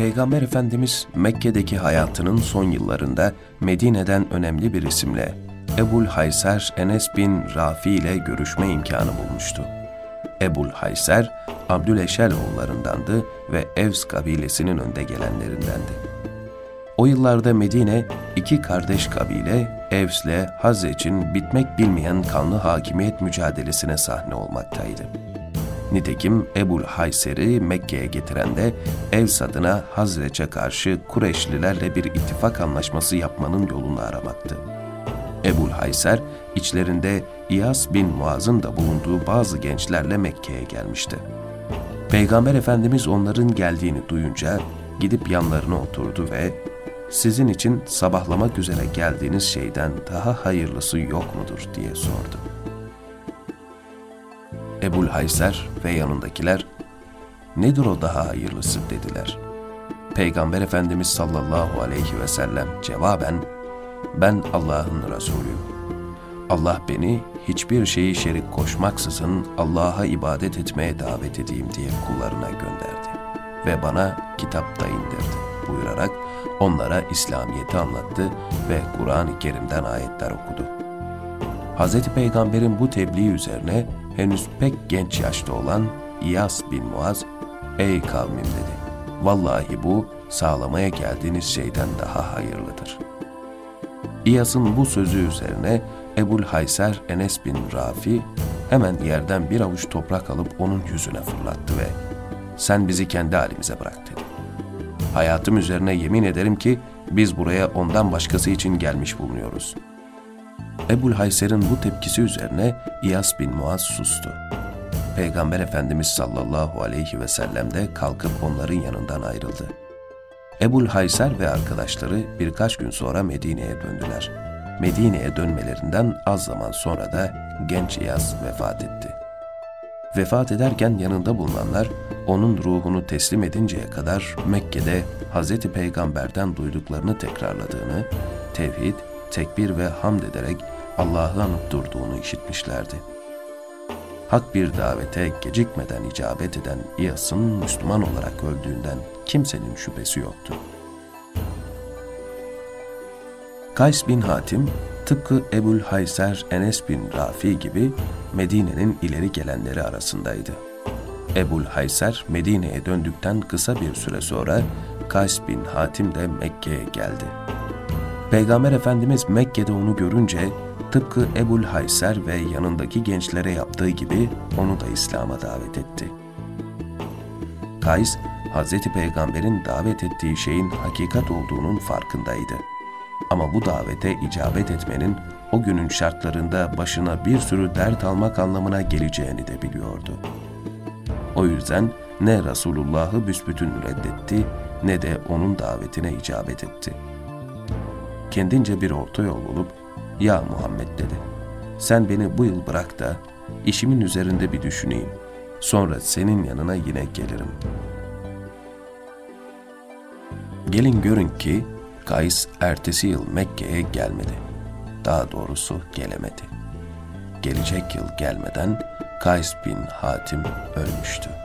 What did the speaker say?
Peygamber Efendimiz Mekke'deki hayatının son yıllarında Medine'den önemli bir isimle Ebul Hayser Enes bin Rafi ile görüşme imkanı bulmuştu. Ebul Hayser, Abdüleşel oğullarındandı ve Evs kabilesinin önde gelenlerindendi. O yıllarda Medine, iki kardeş kabile, Evs ile Hazreç'in bitmek bilmeyen kanlı hakimiyet mücadelesine sahne olmaktaydı. Nitekim Ebul Hayser'i Mekke'ye getiren de Evs adına Hazreç'e karşı Kureyşlilerle bir ittifak anlaşması yapmanın yolunu aramaktı. Ebul Hayser, içlerinde İyas bin Muaz'ın da bulunduğu bazı gençlerle Mekke'ye gelmişti. Peygamber Efendimiz onların geldiğini duyunca gidip yanlarına oturdu ve sizin için sabahlamak üzere geldiğiniz şeyden daha hayırlısı yok mudur diye sordu. Ebul Hayser ve yanındakiler, nedir o daha hayırlısı dediler. Peygamber Efendimiz sallallahu aleyhi ve sellem cevaben, ben Allah'ın Resulüyüm. Allah beni hiçbir şeyi şerik koşmaksızın Allah'a ibadet etmeye davet edeyim diye kullarına gönderdi ve bana kitap da indirdi buyurarak onlara İslamiyet'i anlattı ve Kur'an-ı Kerim'den ayetler okudu. Hz. Peygamber'in bu tebliği üzerine henüz pek genç yaşta olan İyas bin Muaz, ''Ey kavmim'' dedi, ''Vallahi bu sağlamaya geldiğiniz şeyden daha hayırlıdır.'' İyas'ın bu sözü üzerine Ebul Hayser Enes bin Rafi hemen yerden bir avuç toprak alıp onun yüzüne fırlattı ve ''Sen bizi kendi halimize bırak.'' dedi. Hayatım üzerine yemin ederim ki biz buraya ondan başkası için gelmiş bulunuyoruz.'' Ebul Hayser'in bu tepkisi üzerine İyas bin Muaz sustu. Peygamber Efendimiz sallallahu aleyhi ve sellem de kalkıp onların yanından ayrıldı. Ebul Hayser ve arkadaşları birkaç gün sonra Medine'ye döndüler. Medine'ye dönmelerinden az zaman sonra da genç İyas vefat etti. Vefat ederken yanında bulunanlar onun ruhunu teslim edinceye kadar Mekke'de Hz. Peygamber'den duyduklarını tekrarladığını, tevhid, tekbir ve hamd ederek Allah'ı anıp durduğunu işitmişlerdi. Hak bir davete gecikmeden icabet eden İyas'ın Müslüman olarak öldüğünden kimsenin şüphesi yoktu. Kays bin Hatim, tıpkı Ebul Hayser Enes bin Rafi gibi Medine'nin ileri gelenleri arasındaydı. Ebul Hayser Medine'ye döndükten kısa bir süre sonra Kays bin Hatim de Mekke'ye geldi. Peygamber Efendimiz Mekke'de onu görünce tıpkı Ebul Hayser ve yanındaki gençlere yaptığı gibi onu da İslam'a davet etti. Kays, Hz. Peygamber'in davet ettiği şeyin hakikat olduğunun farkındaydı. Ama bu davete icabet etmenin o günün şartlarında başına bir sürü dert almak anlamına geleceğini de biliyordu. O yüzden ne Resulullah'ı büsbütün reddetti ne de onun davetine icabet etti. Kendince bir orta yol bulup, ''Ya Muhammed'' dedi, ''Sen beni bu yıl bırak da işimin üzerinde bir düşüneyim. Sonra senin yanına yine gelirim.'' Gelin görün ki Kays ertesi yıl Mekke'ye gelmedi. Daha doğrusu gelemedi. Gelecek yıl gelmeden Kays bin Hatim ölmüştü.